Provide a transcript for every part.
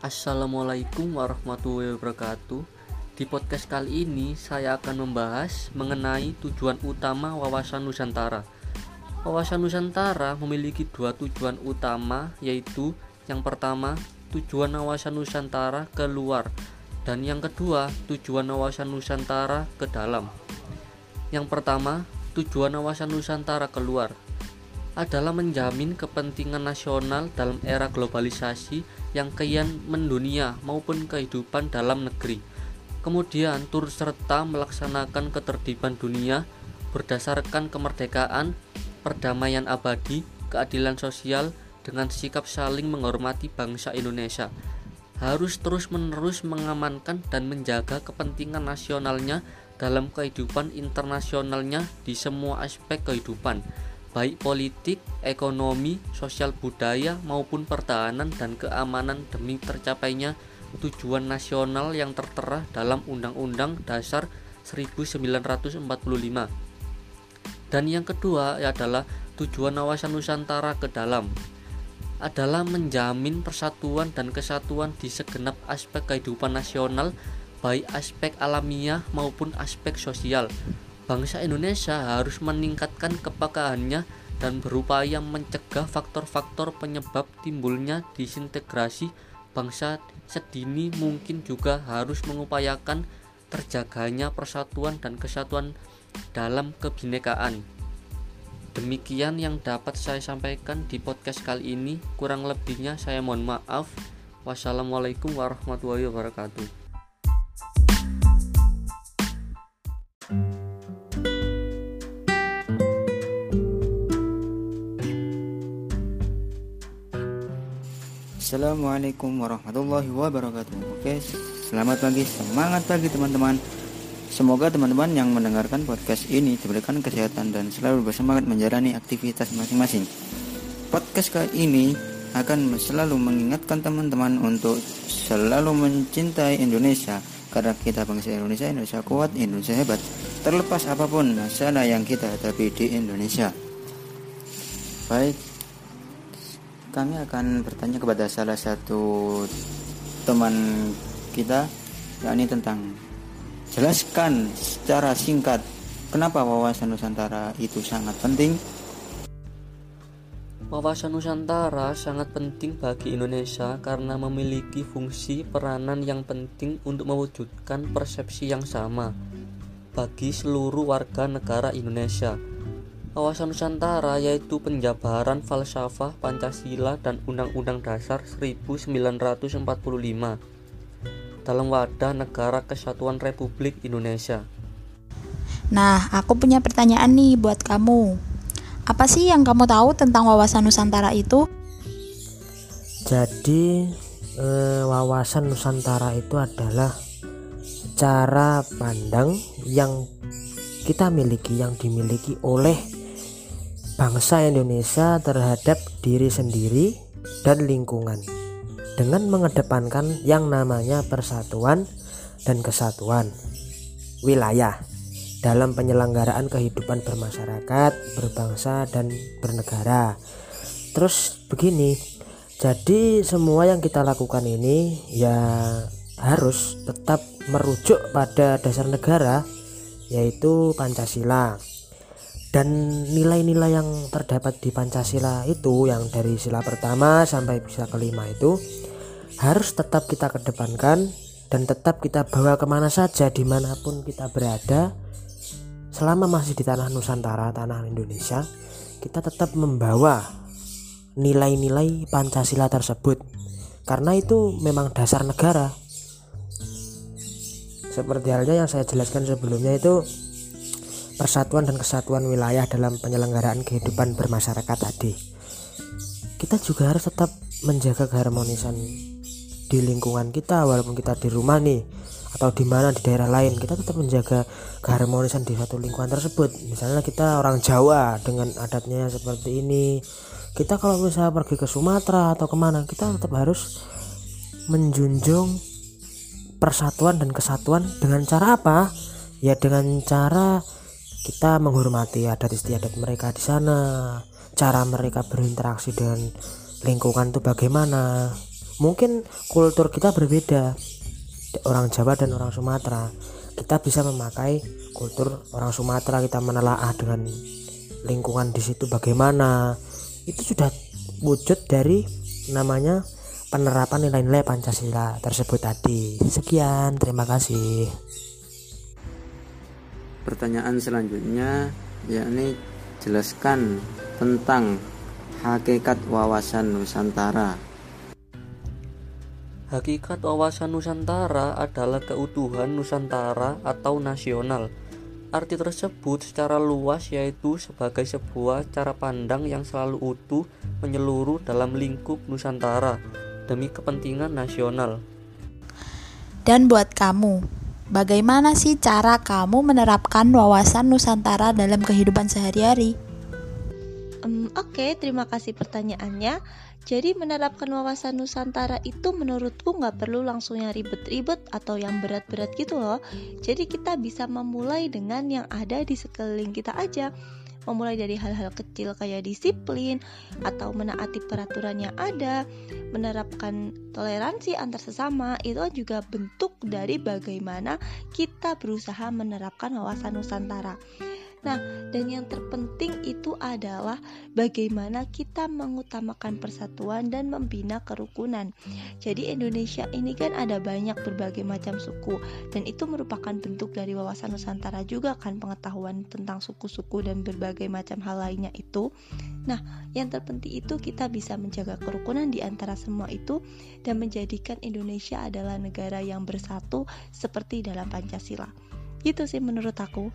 Assalamualaikum warahmatullahi wabarakatuh. Di podcast kali ini saya akan membahas mengenai tujuan utama wawasan Nusantara. Wawasan Nusantara memiliki dua tujuan utama yaitu yang pertama tujuan wawasan Nusantara keluar dan yang kedua tujuan wawasan Nusantara ke dalam. Yang pertama tujuan wawasan Nusantara keluar adalah menjamin kepentingan nasional dalam era globalisasi yang kian mendunia maupun kehidupan dalam negeri. Kemudian turut serta melaksanakan ketertiban dunia berdasarkan kemerdekaan, perdamaian abadi, keadilan sosial dengan sikap saling menghormati bangsa Indonesia. Harus terus-menerus mengamankan dan menjaga kepentingan nasionalnya dalam kehidupan internasionalnya di semua aspek kehidupan baik politik, ekonomi, sosial budaya maupun pertahanan dan keamanan demi tercapainya tujuan nasional yang tertera dalam Undang-Undang Dasar 1945. Dan yang kedua adalah tujuan wawasan Nusantara ke dalam adalah menjamin persatuan dan kesatuan di segenap aspek kehidupan nasional baik aspek alamiah maupun aspek sosial bangsa Indonesia harus meningkatkan kepekaannya dan berupaya mencegah faktor-faktor penyebab timbulnya disintegrasi bangsa sedini mungkin juga harus mengupayakan terjaganya persatuan dan kesatuan dalam kebinekaan. Demikian yang dapat saya sampaikan di podcast kali ini. Kurang lebihnya saya mohon maaf. Wassalamualaikum warahmatullahi wabarakatuh. Assalamualaikum warahmatullahi wabarakatuh. Oke selamat pagi semangat pagi teman-teman. Semoga teman-teman yang mendengarkan podcast ini diberikan kesehatan dan selalu bersemangat menjalani aktivitas masing-masing. Podcast kali ini akan selalu mengingatkan teman-teman untuk selalu mencintai Indonesia Karena kita bangsa Indonesia, Indonesia kuat, Indonesia hebat Terlepas apa pun masalah yang kita hadapi di Indonesia. Baik, kami akan bertanya kepada salah satu teman kita yakni tentang jelaskan secara singkat kenapa wawasan Nusantara itu sangat penting. Wawasan Nusantara sangat penting bagi Indonesia karena memiliki fungsi peranan yang penting untuk mewujudkan persepsi yang sama bagi seluruh warga negara Indonesia Wawasan Nusantara yaitu penjabaran falsafah Pancasila dan Undang-Undang Dasar 1945 dalam wadah Negara Kesatuan Republik Indonesia. Nah, aku punya pertanyaan nih buat kamu. Apa sih yang kamu tahu tentang wawasan Nusantara itu? Jadi, eh, wawasan Nusantara itu adalah cara pandang yang kita miliki, yang dimiliki oleh bangsa Indonesia terhadap diri sendiri dan lingkungan dengan mengedepankan yang namanya persatuan dan kesatuan wilayah dalam penyelenggaraan kehidupan bermasyarakat, berbangsa dan bernegara. Terus begini, jadi semua yang kita lakukan ini ya harus tetap merujuk pada dasar negara yaitu Pancasila dan nilai-nilai yang terdapat di Pancasila itu yang dari sila pertama sampai sila kelima itu harus tetap kita kedepankan dan tetap kita bawa ke mana saja di mana pun kita berada selama masih di tanah Nusantara tanah Indonesia kita tetap membawa nilai-nilai Pancasila tersebut. Karena itu memang dasar negara. Seperti halnya yang saya jelaskan sebelumnya itu persatuan dan kesatuan wilayah dalam penyelenggaraan kehidupan bermasyarakat tadi. Kita juga harus tetap menjaga keharmonisan di lingkungan kita walaupun kita di rumah nih atau di mana di daerah lain. Kita tetap menjaga keharmonisan di satu lingkungan tersebut. Misalnya kita orang Jawa dengan adatnya seperti ini. Kita kalau misalnya pergi ke Sumatera atau ke mana kita tetap harus menjunjung persatuan dan kesatuan dengan cara apa? Ya dengan cara kita menghormati adat istiadat mereka di sana. Cara mereka berinteraksi dengan lingkungan itu bagaimana? Mungkin kultur kita berbeda. Orang Jawa dan orang Sumatera. Kita bisa memakai kultur orang Sumatera kita menelaah dengan lingkungan di situ bagaimana. Itu sudah wujud dari namanya penerapan nilai-nilai Pancasila tersebut tadi. Sekian terima kasih pertanyaan selanjutnya yakni jelaskan tentang hakikat wawasan Nusantara Hakikat wawasan Nusantara adalah keutuhan Nusantara atau nasional. Arti tersebut secara luas yaitu sebagai sebuah cara pandang yang selalu utuh menyeluruh dalam lingkup Nusantara demi kepentingan nasional. Dan buat kamu, bagaimana sih cara kamu menerapkan wawasan Nusantara dalam kehidupan sehari-hari? Um, Oke, okay, terima kasih pertanyaannya. Jadi menerapkan wawasan Nusantara itu menurutku nggak perlu langsung yang ribet-ribet atau yang berat-berat gitu loh. Jadi kita bisa memulai dengan yang ada di sekeliling kita aja. Memulai dari hal-hal kecil kayak disiplin atau menaati peraturan yang ada, menerapkan toleransi antar sesama itu juga bentuk dari bagaimana kita berusaha menerapkan wawasan Nusantara. Nah, dan yang terpenting itu adalah bagaimana kita mengutamakan persatuan dan membina kerukunan. Jadi Indonesia ini kan ada banyak berbagai macam suku dan itu merupakan bentuk dari wawasan Nusantara juga kan pengetahuan tentang suku-suku dan berbagai macam hal lainnya itu. Nah, yang terpenting itu kita bisa menjaga kerukunan di antara semua itu dan menjadikan Indonesia adalah negara yang bersatu seperti dalam Pancasila. Itu sih menurut aku.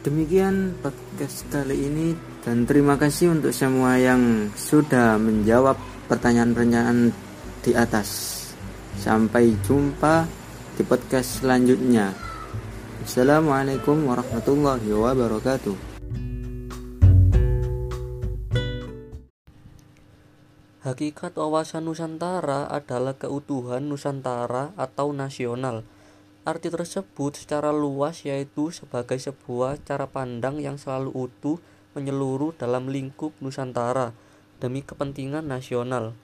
Demikian podcast kali ini dan terima kasih untuk semua yang sudah menjawab pertanyaan-pertanyaan di atas. Sampai jumpa di podcast selanjutnya. Assalamualaikum warahmatullahi wabarakatuh. Hakikat wawasan Nusantara adalah keutuhan Nusantara atau nasional. Arti tersebut secara luas yaitu sebagai sebuah cara pandang yang selalu utuh menyeluruh dalam lingkup Nusantara demi kepentingan nasional.